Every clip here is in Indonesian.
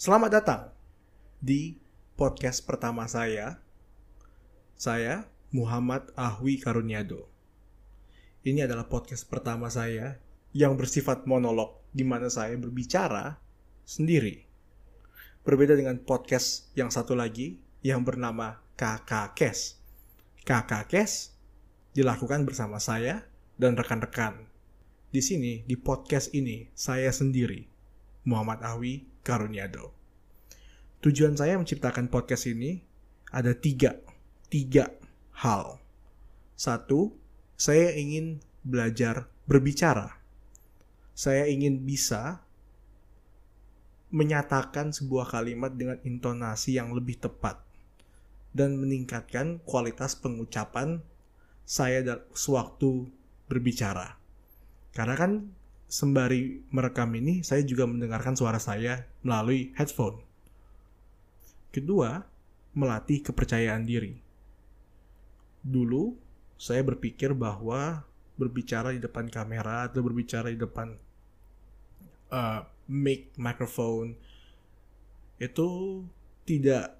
Selamat datang di podcast pertama saya. Saya Muhammad Ahwi Karuniado. Ini adalah podcast pertama saya yang bersifat monolog di mana saya berbicara sendiri. Berbeda dengan podcast yang satu lagi yang bernama Kakak Kes. Kakak Kes dilakukan bersama saya dan rekan-rekan. Di sini, di podcast ini, saya sendiri, Muhammad Ahwi Karuniado. Tujuan saya menciptakan podcast ini ada tiga, tiga hal. Satu, saya ingin belajar berbicara. Saya ingin bisa menyatakan sebuah kalimat dengan intonasi yang lebih tepat dan meningkatkan kualitas pengucapan saya sewaktu berbicara. Karena kan sembari merekam ini, saya juga mendengarkan suara saya melalui headphone. Kedua, melatih kepercayaan diri. Dulu, saya berpikir bahwa berbicara di depan kamera atau berbicara di depan uh, mic, microphone, itu tidak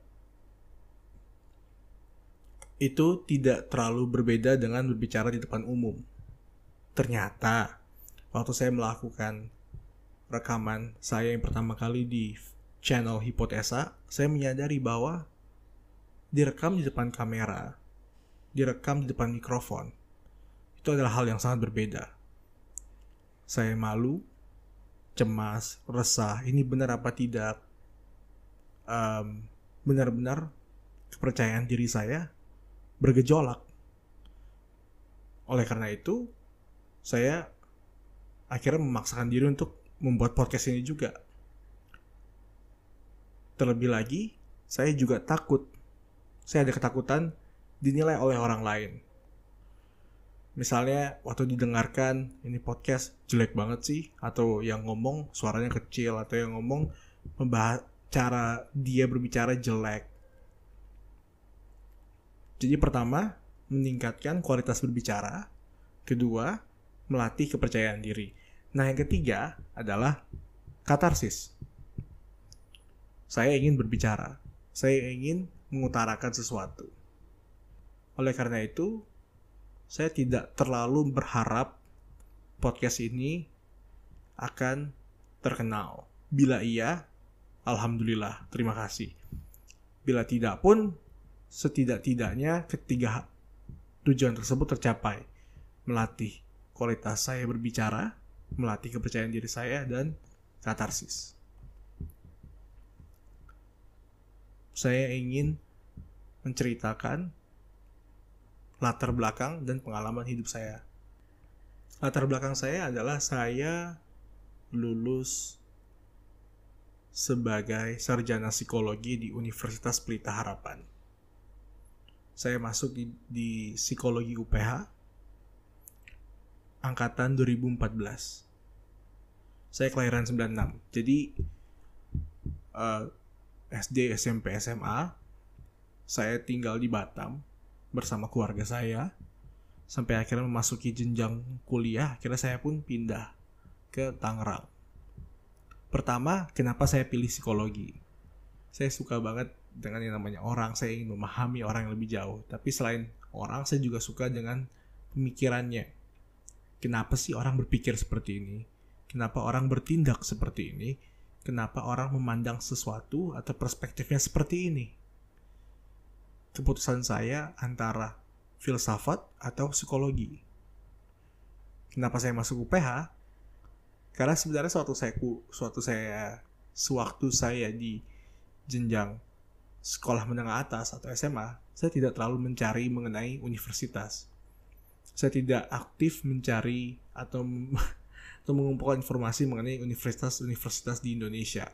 itu tidak terlalu berbeda dengan berbicara di depan umum. Ternyata waktu saya melakukan rekaman saya yang pertama kali di channel Hipotesa, saya menyadari bahwa direkam di depan kamera, direkam di depan mikrofon, itu adalah hal yang sangat berbeda. Saya malu, cemas, resah, ini benar apa tidak? Um, benar-benar kepercayaan diri saya bergejolak. Oleh karena itu, saya akhirnya memaksakan diri untuk membuat podcast ini juga. Terlebih lagi, saya juga takut. Saya ada ketakutan dinilai oleh orang lain. Misalnya waktu didengarkan ini podcast jelek banget sih atau yang ngomong suaranya kecil atau yang ngomong membahas cara dia berbicara jelek. Jadi pertama, meningkatkan kualitas berbicara. Kedua, melatih kepercayaan diri. Nah, yang ketiga adalah katarsis. Saya ingin berbicara. Saya ingin mengutarakan sesuatu. Oleh karena itu, saya tidak terlalu berharap podcast ini akan terkenal. Bila iya, alhamdulillah, terima kasih. Bila tidak pun, setidak-tidaknya ketiga tujuan tersebut tercapai. Melatih kualitas saya berbicara, melatih kepercayaan diri saya dan katarsis. Saya ingin menceritakan latar belakang dan pengalaman hidup saya. Latar belakang saya adalah saya lulus sebagai sarjana psikologi di Universitas Pelita Harapan. Saya masuk di, di psikologi UPH angkatan 2014. Saya kelahiran 96. Jadi uh, SD, SMP, SMA saya tinggal di Batam bersama keluarga saya sampai akhirnya memasuki jenjang kuliah, akhirnya saya pun pindah ke Tangerang. Pertama, kenapa saya pilih psikologi? Saya suka banget dengan yang namanya orang, saya ingin memahami orang yang lebih jauh. Tapi selain orang, saya juga suka dengan pemikirannya Kenapa sih orang berpikir seperti ini? Kenapa orang bertindak seperti ini? Kenapa orang memandang sesuatu atau perspektifnya seperti ini? Keputusan saya antara filsafat atau psikologi. Kenapa saya masuk UPH? Karena sebenarnya suatu saya suatu saya sewaktu saya di jenjang sekolah menengah atas atau SMA, saya tidak terlalu mencari mengenai universitas saya tidak aktif mencari atau atau mengumpulkan informasi mengenai universitas-universitas di Indonesia.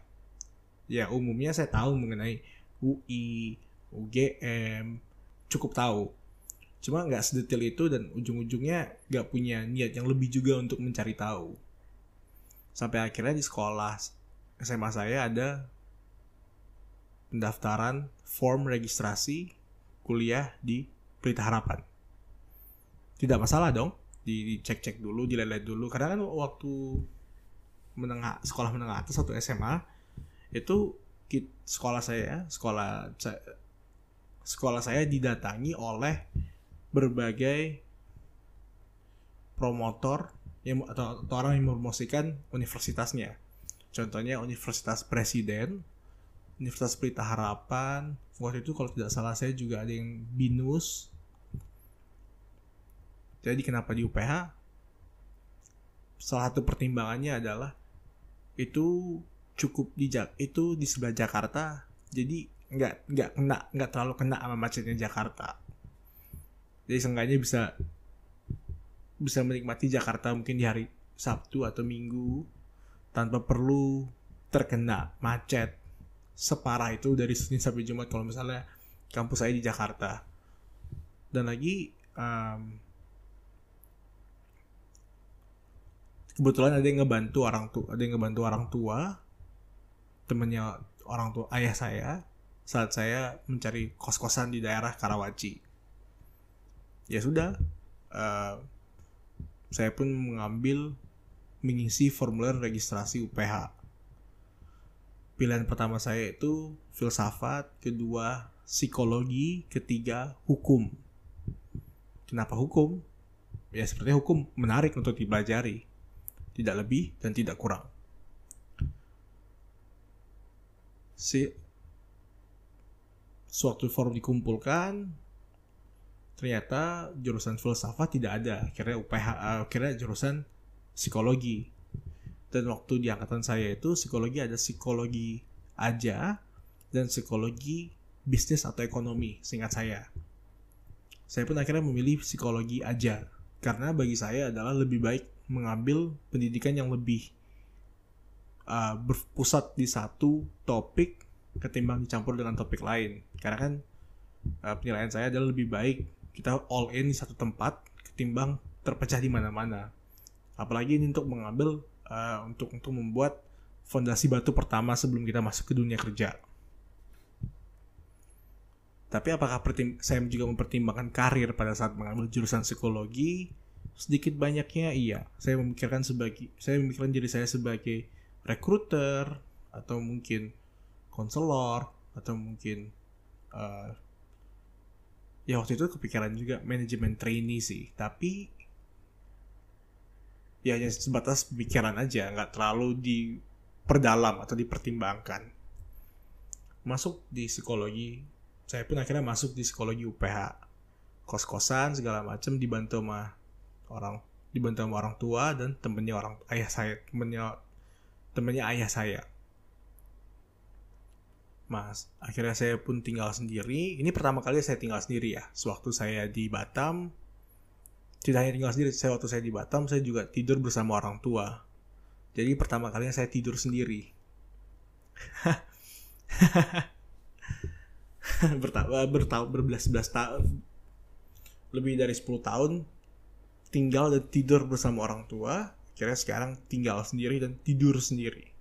Ya umumnya saya tahu mengenai UI, UGM, cukup tahu. Cuma nggak sedetail itu dan ujung-ujungnya nggak punya niat yang lebih juga untuk mencari tahu. Sampai akhirnya di sekolah SMA saya ada pendaftaran form registrasi kuliah di Pelita Harapan tidak masalah dong dicek-cek dulu dilihat dulu. Karena kan waktu menengah sekolah menengah atas satu SMA itu sekolah saya sekolah sekolah saya didatangi oleh berbagai promotor yang atau, atau orang yang mempromosikan universitasnya. Contohnya Universitas Presiden Universitas Pelita Harapan. Waktu itu kalau tidak salah saya juga ada yang binus jadi kenapa di UPH salah satu pertimbangannya adalah itu cukup di itu di sebelah Jakarta. Jadi nggak nggak kena nggak terlalu kena sama macetnya Jakarta. Jadi seenggaknya bisa bisa menikmati Jakarta mungkin di hari Sabtu atau Minggu tanpa perlu terkena macet separah itu dari Senin sampai Jumat kalau misalnya kampus saya di Jakarta. Dan lagi um, kebetulan ada yang ngebantu orang tua ada yang ngebantu orang tua temennya orang tua ayah saya saat saya mencari kos-kosan di daerah Karawaci. Ya sudah, uh, saya pun mengambil mengisi formulir registrasi UPH. Pilihan pertama saya itu filsafat, kedua psikologi, ketiga hukum. Kenapa hukum? Ya sepertinya hukum menarik untuk dipelajari. Tidak lebih dan tidak kurang. si suatu forum dikumpulkan ternyata jurusan filsafat tidak ada. Akhirnya UPH uh, akhirnya jurusan psikologi. Dan waktu di angkatan saya itu psikologi ada psikologi aja dan psikologi bisnis atau ekonomi singkat saya. Saya pun akhirnya memilih psikologi aja karena bagi saya adalah lebih baik mengambil pendidikan yang lebih uh, berpusat di satu topik ketimbang dicampur dengan topik lain. Karena kan uh, penilaian saya adalah lebih baik kita all in di satu tempat ketimbang terpecah di mana-mana. Apalagi ini untuk mengambil uh, untuk untuk membuat fondasi batu pertama sebelum kita masuk ke dunia kerja. Tapi apakah saya juga mempertimbangkan karir pada saat mengambil jurusan psikologi sedikit banyaknya iya. Saya memikirkan sebagai saya memikirkan diri saya sebagai recruiter atau mungkin konselor atau mungkin uh, ya waktu itu kepikiran juga manajemen trainee sih. Tapi ya hanya sebatas pikiran aja nggak terlalu diperdalam atau dipertimbangkan. Masuk di psikologi saya pun akhirnya masuk di psikologi UPH kos-kosan segala macam dibantu sama orang dibantu sama orang tua dan temennya orang ayah saya temennya temannya ayah saya. Mas, akhirnya saya pun tinggal sendiri. Ini pertama kali saya tinggal sendiri ya. Sewaktu saya di Batam, tidak hanya tinggal sendiri, saya waktu saya di Batam, saya juga tidur bersama orang tua. Jadi pertama kalinya saya tidur sendiri. bertahun bertahun berbelas-belas tahun lebih dari 10 tahun tinggal dan tidur bersama orang tua Kira sekarang tinggal sendiri dan tidur sendiri.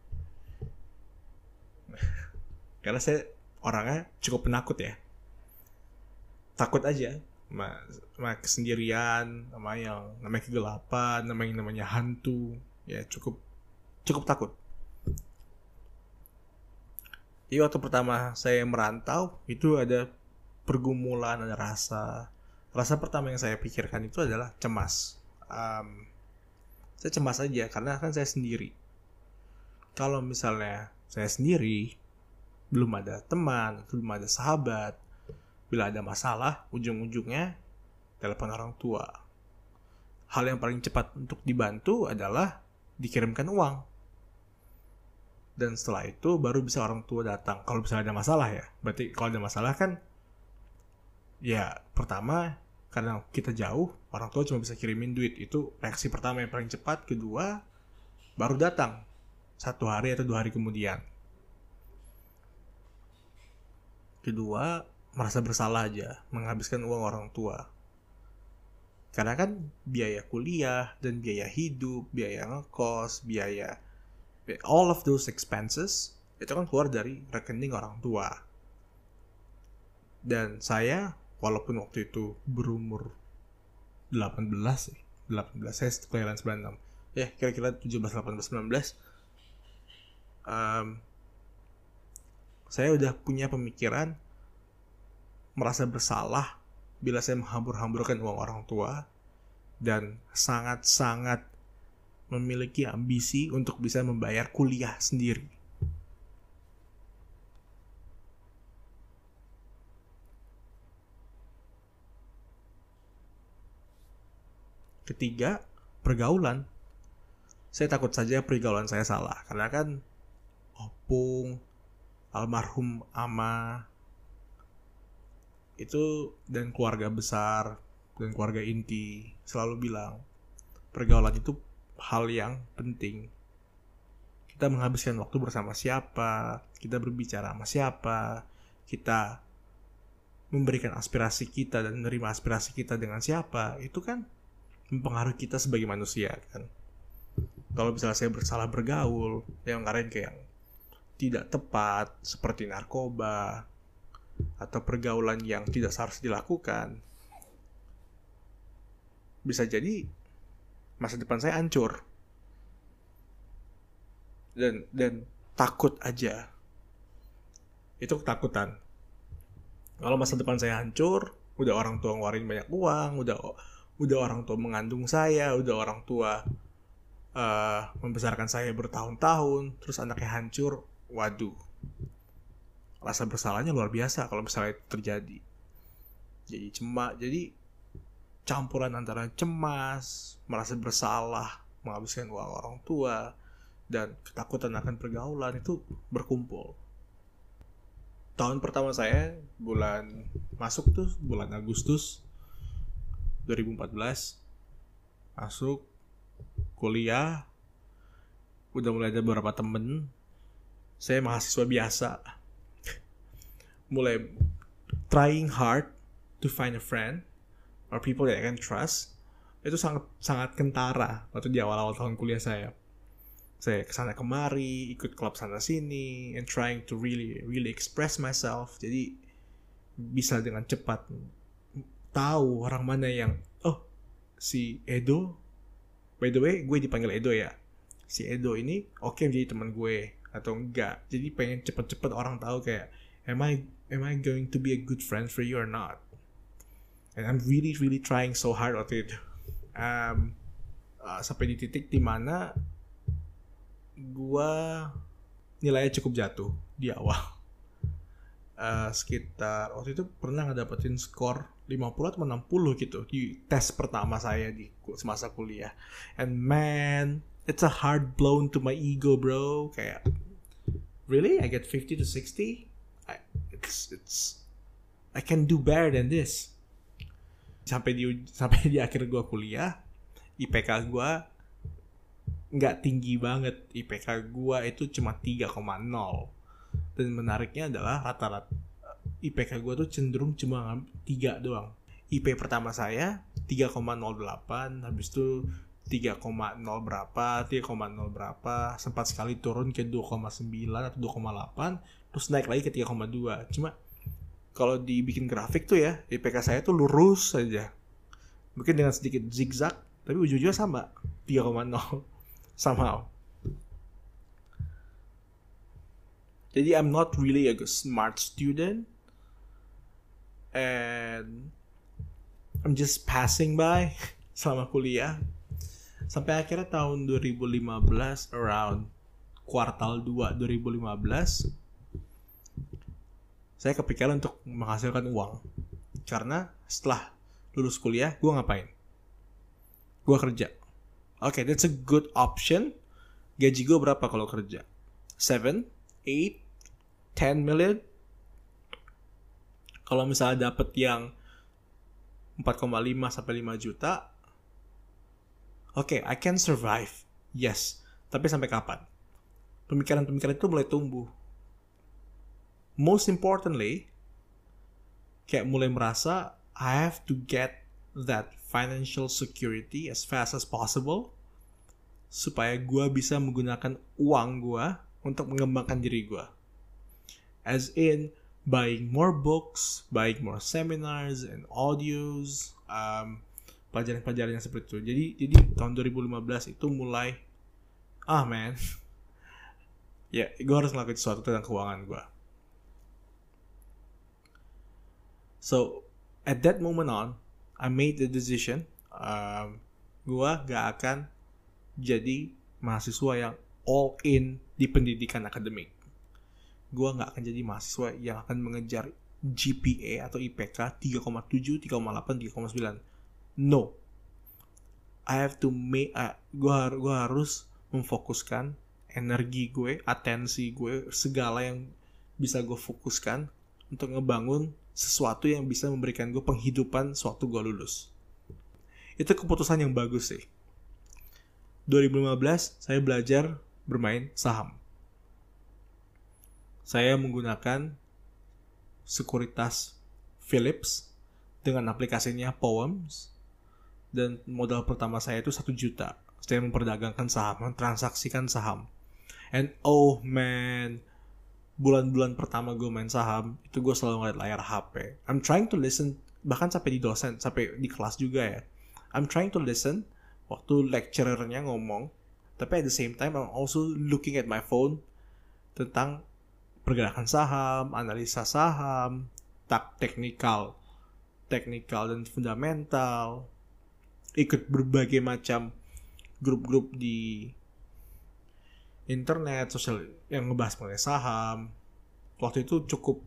Karena saya orangnya cukup penakut ya. Takut aja sama, sama kesendirian, sama yang namanya kegelapan, namanya namanya hantu, ya cukup cukup takut. Jadi waktu pertama saya merantau itu ada pergumulan, ada rasa. Rasa pertama yang saya pikirkan itu adalah cemas. Um, saya cemas aja karena kan saya sendiri. Kalau misalnya saya sendiri belum ada teman belum ada sahabat bila ada masalah ujung-ujungnya telepon orang tua. Hal yang paling cepat untuk dibantu adalah dikirimkan uang. Dan setelah itu baru bisa orang tua datang. Kalau misalnya ada masalah ya berarti kalau ada masalah kan ya pertama karena kita jauh orang tua cuma bisa kirimin duit. Itu reaksi pertama yang paling cepat. Kedua baru datang. Satu hari atau dua hari kemudian. Kedua merasa bersalah aja menghabiskan uang orang tua. Karena kan biaya kuliah dan biaya hidup biaya ngekos biaya all of those expenses itu kan keluar dari rekening orang tua. Dan saya walaupun waktu itu berumur 18 sih 18 saya kelahiran 96 ya kira-kira 17 18 19 um, saya udah punya pemikiran merasa bersalah bila saya menghambur-hamburkan uang orang tua dan sangat-sangat memiliki ambisi untuk bisa membayar kuliah sendiri. Ketiga, pergaulan. Saya takut saja pergaulan saya salah karena kan opung, almarhum ama itu dan keluarga besar dan keluarga inti selalu bilang pergaulan itu hal yang penting. Kita menghabiskan waktu bersama siapa, kita berbicara sama siapa, kita memberikan aspirasi kita dan menerima aspirasi kita dengan siapa, itu kan mempengaruhi kita sebagai manusia kan. Kalau misalnya saya bersalah bergaul, yang kemarin kayak yang tidak tepat seperti narkoba atau pergaulan yang tidak seharusnya dilakukan, bisa jadi masa depan saya hancur. Dan dan takut aja. Itu ketakutan. Kalau masa depan saya hancur udah orang tua ngeluarin banyak uang udah udah orang tua mengandung saya udah orang tua uh, membesarkan saya bertahun-tahun terus anaknya hancur waduh rasa bersalahnya luar biasa kalau misalnya itu terjadi jadi cuma jadi campuran antara cemas, merasa bersalah, menghabiskan uang orang tua, dan ketakutan akan pergaulan itu berkumpul. Tahun pertama saya bulan masuk tuh bulan Agustus 2014 masuk kuliah. Udah mulai ada beberapa temen. Saya mahasiswa biasa. Mulai trying hard to find a friend or people that I can trust. Itu sangat sangat kentara waktu di awal-awal tahun kuliah saya. Saya ke sana kemari, ikut klub sana sini, and trying to really really express myself. Jadi bisa dengan cepat tahu orang mana yang oh si Edo. By the way gue dipanggil Edo ya. Si Edo ini oke okay menjadi teman gue atau enggak. Jadi pengen cepet-cepet orang tahu kayak am I am I going to be a good friend for you or not? And I'm really really trying so hard waktu itu um, uh, sampai di titik di mana gua nilainya cukup jatuh di awal. Uh, sekitar waktu itu pernah ngedapetin skor 50 atau 60 gitu di tes pertama saya di semasa kuliah. And man it's a hard blown to my ego bro. Kayak really? I get 50 to 60 I, it's it's I can do better than this. Sampai di sampai di akhir gue kuliah IPK gue nggak tinggi banget. IPK gue itu cuma 3,0 dan menariknya adalah rata-rata IPK gue tuh cenderung cuma 3 doang. IP pertama saya 3,08 habis itu 3,0 berapa 3,0 berapa sempat sekali turun ke 2,9 atau 2,8 terus naik lagi ke 3,2 cuma kalau dibikin grafik tuh ya IPK saya tuh lurus saja. Mungkin dengan sedikit zigzag tapi ujung-ujungnya sama 3,0 somehow. Jadi I'm not really a smart student and I'm just passing by selama kuliah sampai akhirnya tahun 2015 around kuartal 2 2015 saya kepikiran untuk menghasilkan uang. Karena setelah lulus kuliah, gue ngapain? Gue kerja. Oke, okay, that's a good option. Gaji gue berapa kalau kerja? 7, 8, 10 million? Kalau misalnya dapet yang 4,5 sampai 5 juta, oke, okay, I can survive. Yes. Tapi sampai kapan? Pemikiran-pemikiran itu mulai tumbuh most importantly kayak mulai merasa I have to get that financial security as fast as possible supaya gue bisa menggunakan uang gue untuk mengembangkan diri gue. As in, buying more books, buying more seminars and audios, um, pelajaran-pelajaran yang seperti itu. Jadi, jadi tahun 2015 itu mulai, ah man, ya gue harus ngelakuin sesuatu tentang keuangan gue So at that moment on, I made the decision. Um, gua gak akan jadi mahasiswa yang all in di pendidikan akademik. Gua nggak akan jadi mahasiswa yang akan mengejar GPA atau IPK 3,7, 3,8, 3,9. No. I have to make uh, gua gua harus memfokuskan energi gue, atensi gue, segala yang bisa gue fokuskan untuk ngebangun sesuatu yang bisa memberikan gue penghidupan suatu gue lulus. Itu keputusan yang bagus sih. 2015 saya belajar bermain saham. Saya menggunakan sekuritas Philips dengan aplikasinya Poems dan modal pertama saya itu satu juta. Saya memperdagangkan saham, mentransaksikan saham. And oh man, bulan-bulan pertama gue main saham itu gue selalu ngeliat layar HP. I'm trying to listen bahkan sampai di dosen, sampai di kelas juga ya. I'm trying to listen waktu lecturernya ngomong tapi at the same time I'm also looking at my phone tentang pergerakan saham, analisa saham, tak teknikal, teknikal dan fundamental, ikut berbagai macam grup-grup di internet, sosial yang ngebahas mengenai saham. Waktu itu cukup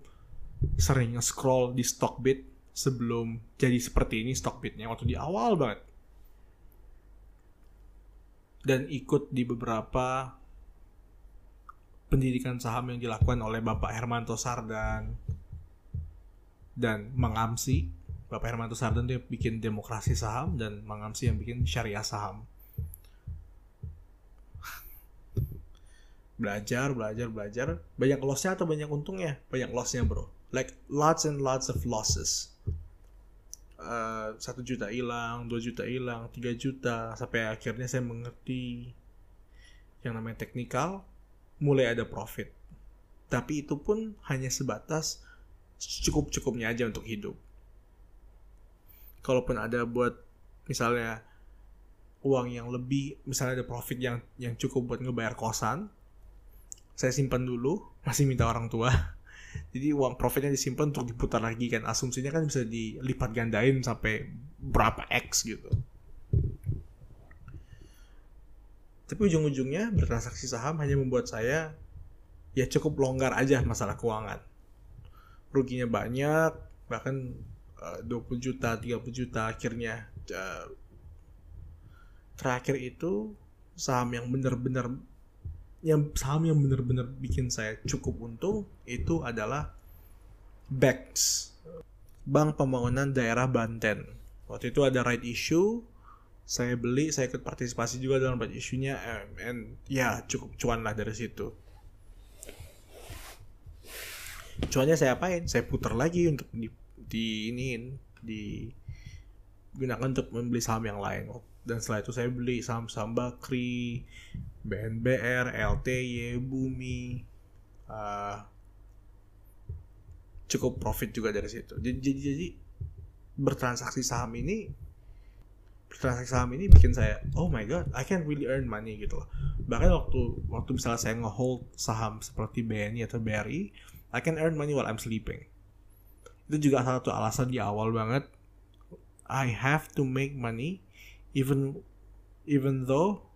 sering scroll di Stockbit sebelum jadi seperti ini Stockbitnya waktu di awal banget dan ikut di beberapa pendidikan saham yang dilakukan oleh Bapak Hermanto Sardan dan Mangamsi. Bapak Hermanto Sardan dia bikin demokrasi saham dan Mangamsi yang bikin syariah saham. belajar, belajar, belajar. Banyak lossnya atau banyak untungnya? Banyak lossnya bro. Like lots and lots of losses. Eh, satu juta hilang, dua juta hilang, tiga juta, sampai akhirnya saya mengerti yang namanya teknikal, mulai ada profit. Tapi itu pun hanya sebatas cukup-cukupnya aja untuk hidup. Kalaupun ada buat misalnya uang yang lebih, misalnya ada profit yang yang cukup buat ngebayar kosan, saya simpan dulu, masih minta orang tua jadi uang profitnya disimpan untuk diputar lagi kan asumsinya kan bisa dilipat gandain sampai berapa x gitu tapi ujung-ujungnya bertransaksi saham hanya membuat saya ya cukup longgar aja masalah keuangan. Ruginya banyak bahkan uh, 20 juta 30 juta akhirnya uh, terakhir itu saham yang benar-benar yang saham yang benar-benar bikin saya cukup untung itu adalah BEX Bank Pembangunan Daerah Banten. Waktu itu ada right issue saya beli saya ikut partisipasi juga dalam right issue-nya and ya cukup cuan lah dari situ. Cuannya saya apain? Saya putar lagi untuk di, di iniin di gunakan untuk membeli saham yang lain. Dan setelah itu saya beli saham-saham Bakri BNBR, LTY, Bumi, uh, cukup profit juga dari situ. Jadi, jadi, jadi bertransaksi saham ini, bertransaksi saham ini bikin saya, oh my god, I can really earn money gitu loh. Bahkan waktu waktu misalnya saya ngehold saham seperti BNI atau BRI, I can earn money while I'm sleeping. Itu juga salah satu alasan di awal banget. I have to make money even even though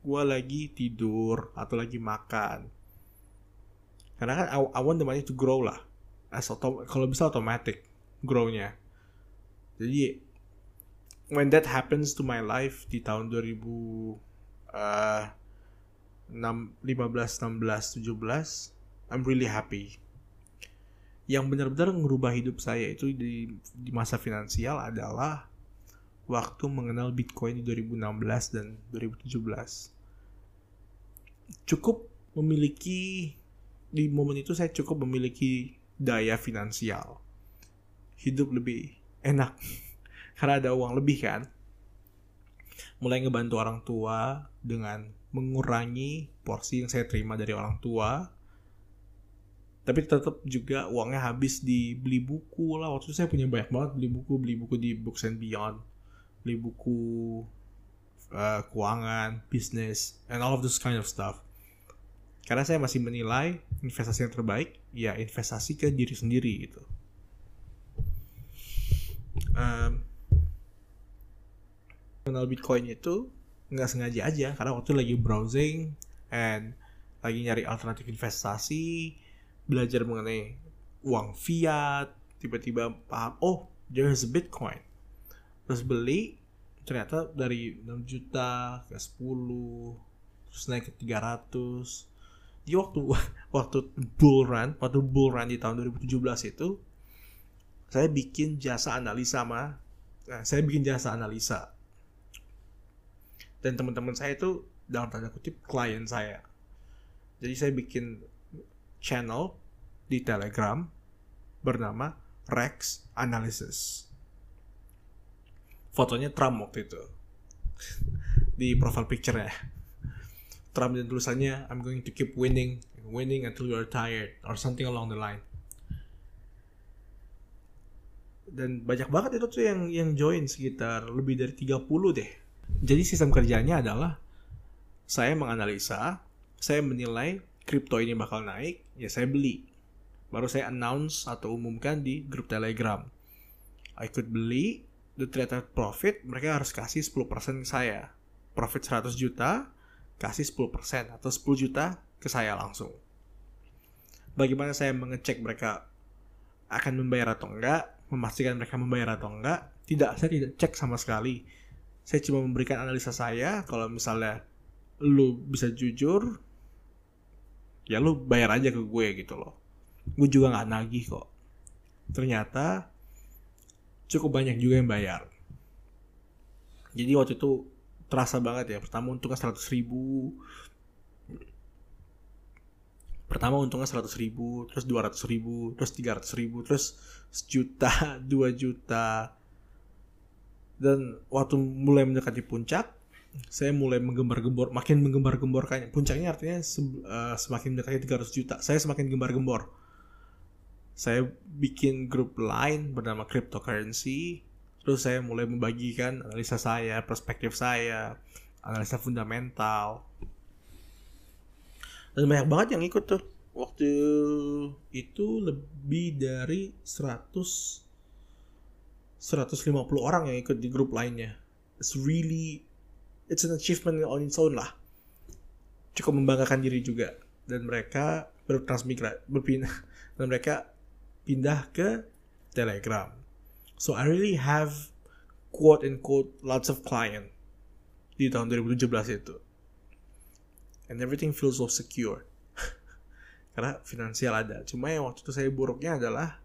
gue lagi tidur atau lagi makan karena kan I, I want the money to grow lah as kalau bisa automatic grownya jadi when that happens to my life di tahun 2000 uh, 6, 15, 16, 17 I'm really happy yang benar-benar merubah hidup saya itu di, di masa finansial adalah waktu mengenal Bitcoin di 2016 dan 2017. Cukup memiliki di momen itu saya cukup memiliki daya finansial. Hidup lebih enak karena ada uang lebih kan. Mulai ngebantu orang tua dengan mengurangi porsi yang saya terima dari orang tua. Tapi tetap juga uangnya habis di beli buku lah. Waktu itu saya punya banyak banget beli buku, beli buku di Books and Beyond beli buku uh, keuangan, bisnis, and all of this kind of stuff. Karena saya masih menilai investasi yang terbaik ya investasi ke diri sendiri gitu. um, kenal Bitcoin itu nggak sengaja aja karena waktu lagi browsing and lagi nyari alternatif investasi belajar mengenai uang fiat tiba-tiba paham oh there's Bitcoin. Terus beli ternyata dari 6 juta ke 10 terus naik ke 300 di waktu waktu bull run waktu bull run di tahun 2017 itu saya bikin jasa analisa nah, saya bikin jasa analisa dan teman-teman saya itu dalam tanda kutip klien saya. Jadi saya bikin channel di Telegram bernama Rex Analysis. Fotonya Trump waktu itu. Di profile picture ya Trump dan tulisannya I'm going to keep winning winning until you are tired or something along the line. Dan banyak banget itu tuh yang yang join sekitar lebih dari 30 deh jadi sistem kerjanya adalah saya menganalisa saya menilai kripto ini bakal naik ya saya beli. Baru saya announce atau umumkan di grup telegram. I could beli the ternyata profit mereka harus kasih 10% ke saya. Profit 100 juta kasih 10% atau 10 juta ke saya langsung. Bagaimana saya mengecek mereka akan membayar atau enggak memastikan mereka membayar atau enggak tidak saya tidak cek sama sekali saya cuma memberikan analisa saya kalau misalnya lu bisa jujur ya lu bayar aja ke gue gitu loh. Gue juga nggak nagih kok. Ternyata cukup banyak juga yang bayar. Jadi waktu itu terasa banget ya pertama untungnya 100 ribu. Pertama untungnya 100 ribu terus 200 ribu terus 300 ribu terus sejuta 2 juta dan waktu mulai mendekati puncak saya mulai menggembar-gembor makin menggembar-gemborkannya puncaknya artinya se uh, semakin mendekati 300 juta. Saya semakin gembar-gembor. Saya bikin grup lain bernama cryptocurrency. Terus saya mulai membagikan analisa saya perspektif saya analisa fundamental. Dan banyak banget yang ikut tuh. Waktu itu lebih dari 100 150 orang yang ikut di grup lainnya it's really it's an achievement on its own lah cukup membanggakan diri juga dan mereka bertransmigrasi berpindah dan mereka pindah ke Telegram. So I really have quote and quote lots of client di tahun 2017 itu. And everything feels so secure. Karena finansial ada. Cuma yang waktu itu saya buruknya adalah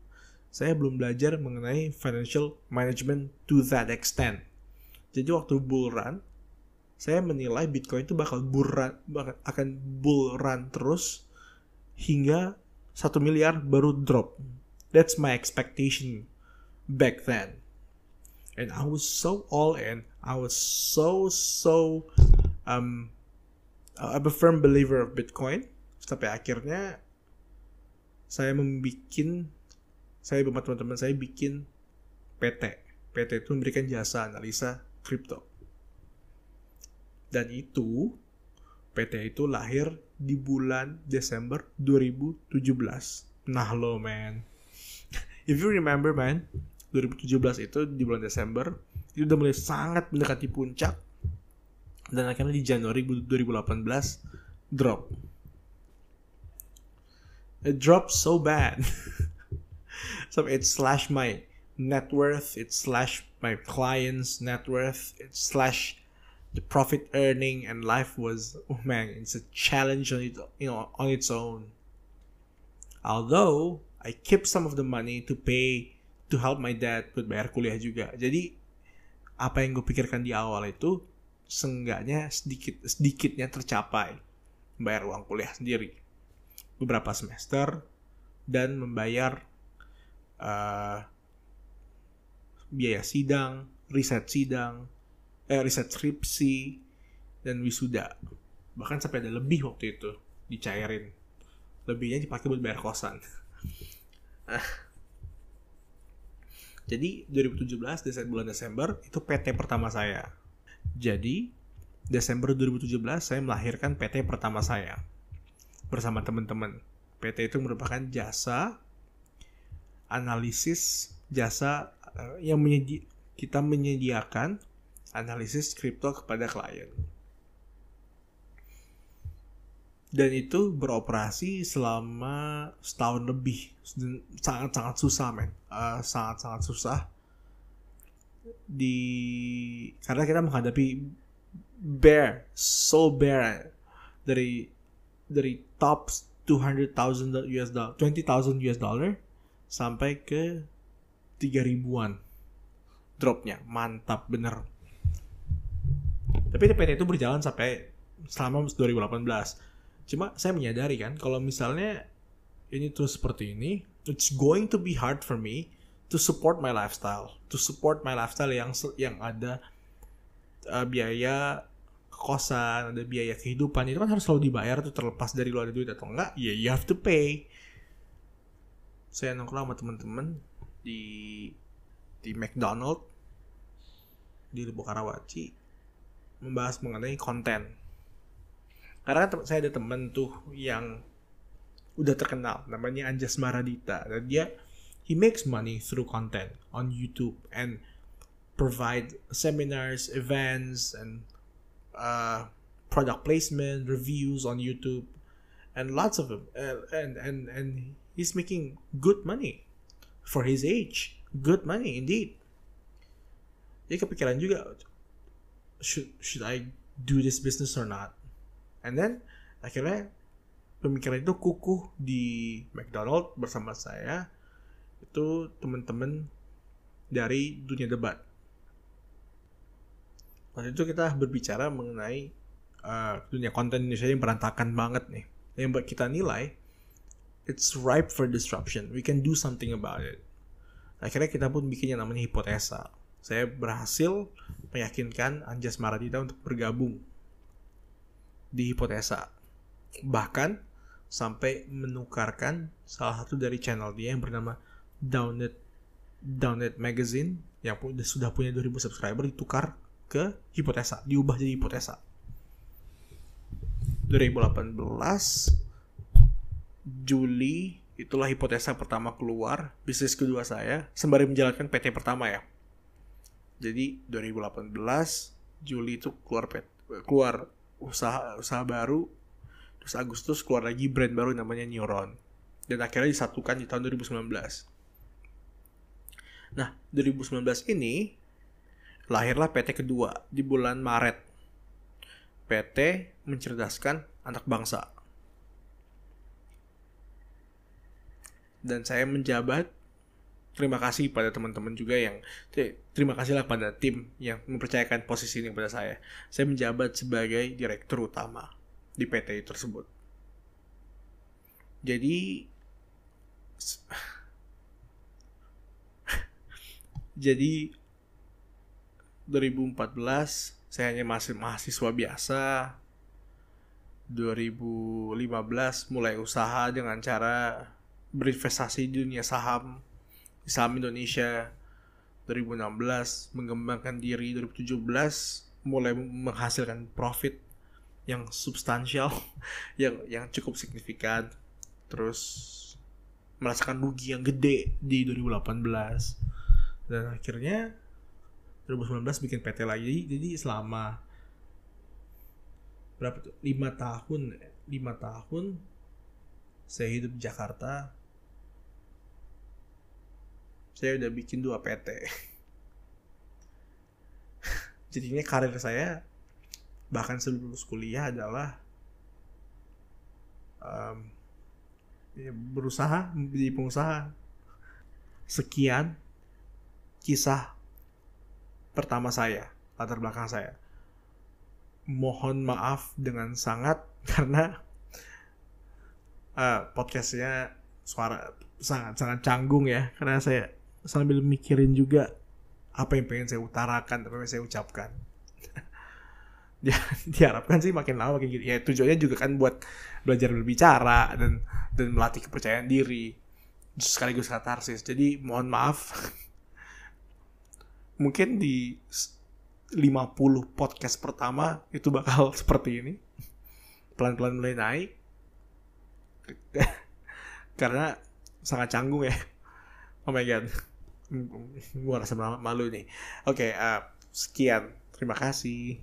saya belum belajar mengenai financial management to that extent. Jadi waktu bull run, saya menilai Bitcoin itu bakal bull run, akan bull run terus hingga satu miliar baru drop That's my expectation back then. And I was so all in. I was so so um I'm a firm believer of Bitcoin. Sampai akhirnya saya membuat saya bersama teman-teman saya bikin PT. PT itu memberikan jasa analisa kripto. Dan itu PT itu lahir di bulan Desember 2017. Nah lo men, if you remember man 2017 itu di bulan Desember itu udah mulai sangat mendekati puncak dan akhirnya di Januari 2018 drop it dropped so bad so it slashed my net worth it slashed my clients net worth it slashed the profit earning and life was oh man it's a challenge on it you know on its own although I keep some of the money to pay to help my dad buat bayar kuliah juga. Jadi apa yang gue pikirkan di awal itu seenggaknya sedikit sedikitnya tercapai bayar uang kuliah sendiri beberapa semester dan membayar uh, biaya sidang, riset sidang, eh, riset skripsi dan wisuda. Bahkan sampai ada lebih waktu itu dicairin. Lebihnya dipakai buat bayar kosan. Jadi 2017 Desember bulan Desember itu PT pertama saya. Jadi Desember 2017 saya melahirkan PT pertama saya bersama teman-teman. PT itu merupakan jasa analisis jasa uh, yang menyedi kita menyediakan analisis kripto kepada klien. Dan itu beroperasi selama setahun lebih. Sangat-sangat susah, men. Uh, sangat-sangat susah. Di karena kita menghadapi bear, so bear dari dari top 200,000 US dollar, 20,000 US dollar sampai ke 3 ribuan dropnya. Mantap bener. Tapi PT itu berjalan sampai selama 2018 cuma saya menyadari kan kalau misalnya ini terus seperti ini it's going to be hard for me to support my lifestyle. To support my lifestyle yang yang ada uh, biaya kosan ada biaya kehidupan itu kan harus selalu dibayar tuh terlepas dari lo ada duit atau enggak ya yeah, you have to pay saya nongkrong sama teman-teman di di McDonald di Lubuk Karawaci membahas mengenai konten. Karena kan saya ada teman tuh yang udah terkenal namanya Anjas Maradita dan dia he makes money through content on YouTube and provide seminars, events and uh, product placement, reviews on YouTube and lots of them and and, and he's making good money for his age. Good money indeed. Dia kepikiran juga, should, should I do this business or not? And then akhirnya pemikiran itu kukuh di McDonald bersama saya. Itu teman-teman dari dunia debat. Waktu itu kita berbicara mengenai uh, dunia konten Indonesia yang berantakan banget nih. Yang kita nilai it's ripe for disruption. We can do something about it. Akhirnya kita pun bikin yang namanya hipotesa. Saya berhasil meyakinkan Anjas Maradita untuk bergabung di hipotesa. Bahkan sampai menukarkan salah satu dari channel dia yang bernama Downnet Downnet Magazine yang sudah punya 2000 subscriber ditukar ke hipotesa, diubah jadi hipotesa. 2018 Juli itulah hipotesa pertama keluar, bisnis kedua saya sembari menjalankan PT pertama ya. Jadi 2018 Juli itu keluar PT, keluar usaha usaha baru, terus Agustus keluar lagi brand baru namanya Neuron. Dan akhirnya disatukan di tahun 2019. Nah, 2019 ini lahirlah PT kedua di bulan Maret. PT mencerdaskan anak bangsa dan saya menjabat terima kasih pada teman-teman juga yang terima kasihlah pada tim yang mempercayakan posisi ini kepada saya. Saya menjabat sebagai direktur utama di PT tersebut. Jadi jadi 2014 saya hanya masih mahasiswa biasa. 2015 mulai usaha dengan cara berinvestasi di dunia saham di saham Indonesia 2016 mengembangkan diri 2017 mulai menghasilkan profit yang substansial yang yang cukup signifikan terus merasakan rugi yang gede di 2018 dan akhirnya 2019 bikin PT lagi jadi selama berapa tuh? lima tahun lima tahun saya hidup di Jakarta saya udah bikin dua PT jadinya karir saya bahkan sebelum lulus kuliah adalah um, ya, berusaha menjadi pengusaha. Sekian kisah pertama saya latar belakang saya. Mohon maaf dengan sangat karena uh, podcastnya suara sangat sangat canggung ya karena saya sambil mikirin juga apa yang pengen saya utarakan, apa yang saya ucapkan. ya, diharapkan sih makin lama makin gitu. Ya tujuannya juga kan buat belajar berbicara dan dan melatih kepercayaan diri sekaligus katarsis. Jadi mohon maaf. Mungkin di 50 podcast pertama itu bakal seperti ini. Pelan-pelan mulai naik. Karena sangat canggung ya. Oh my god gue rasa malu nih oke uh, sekian. Terima kasih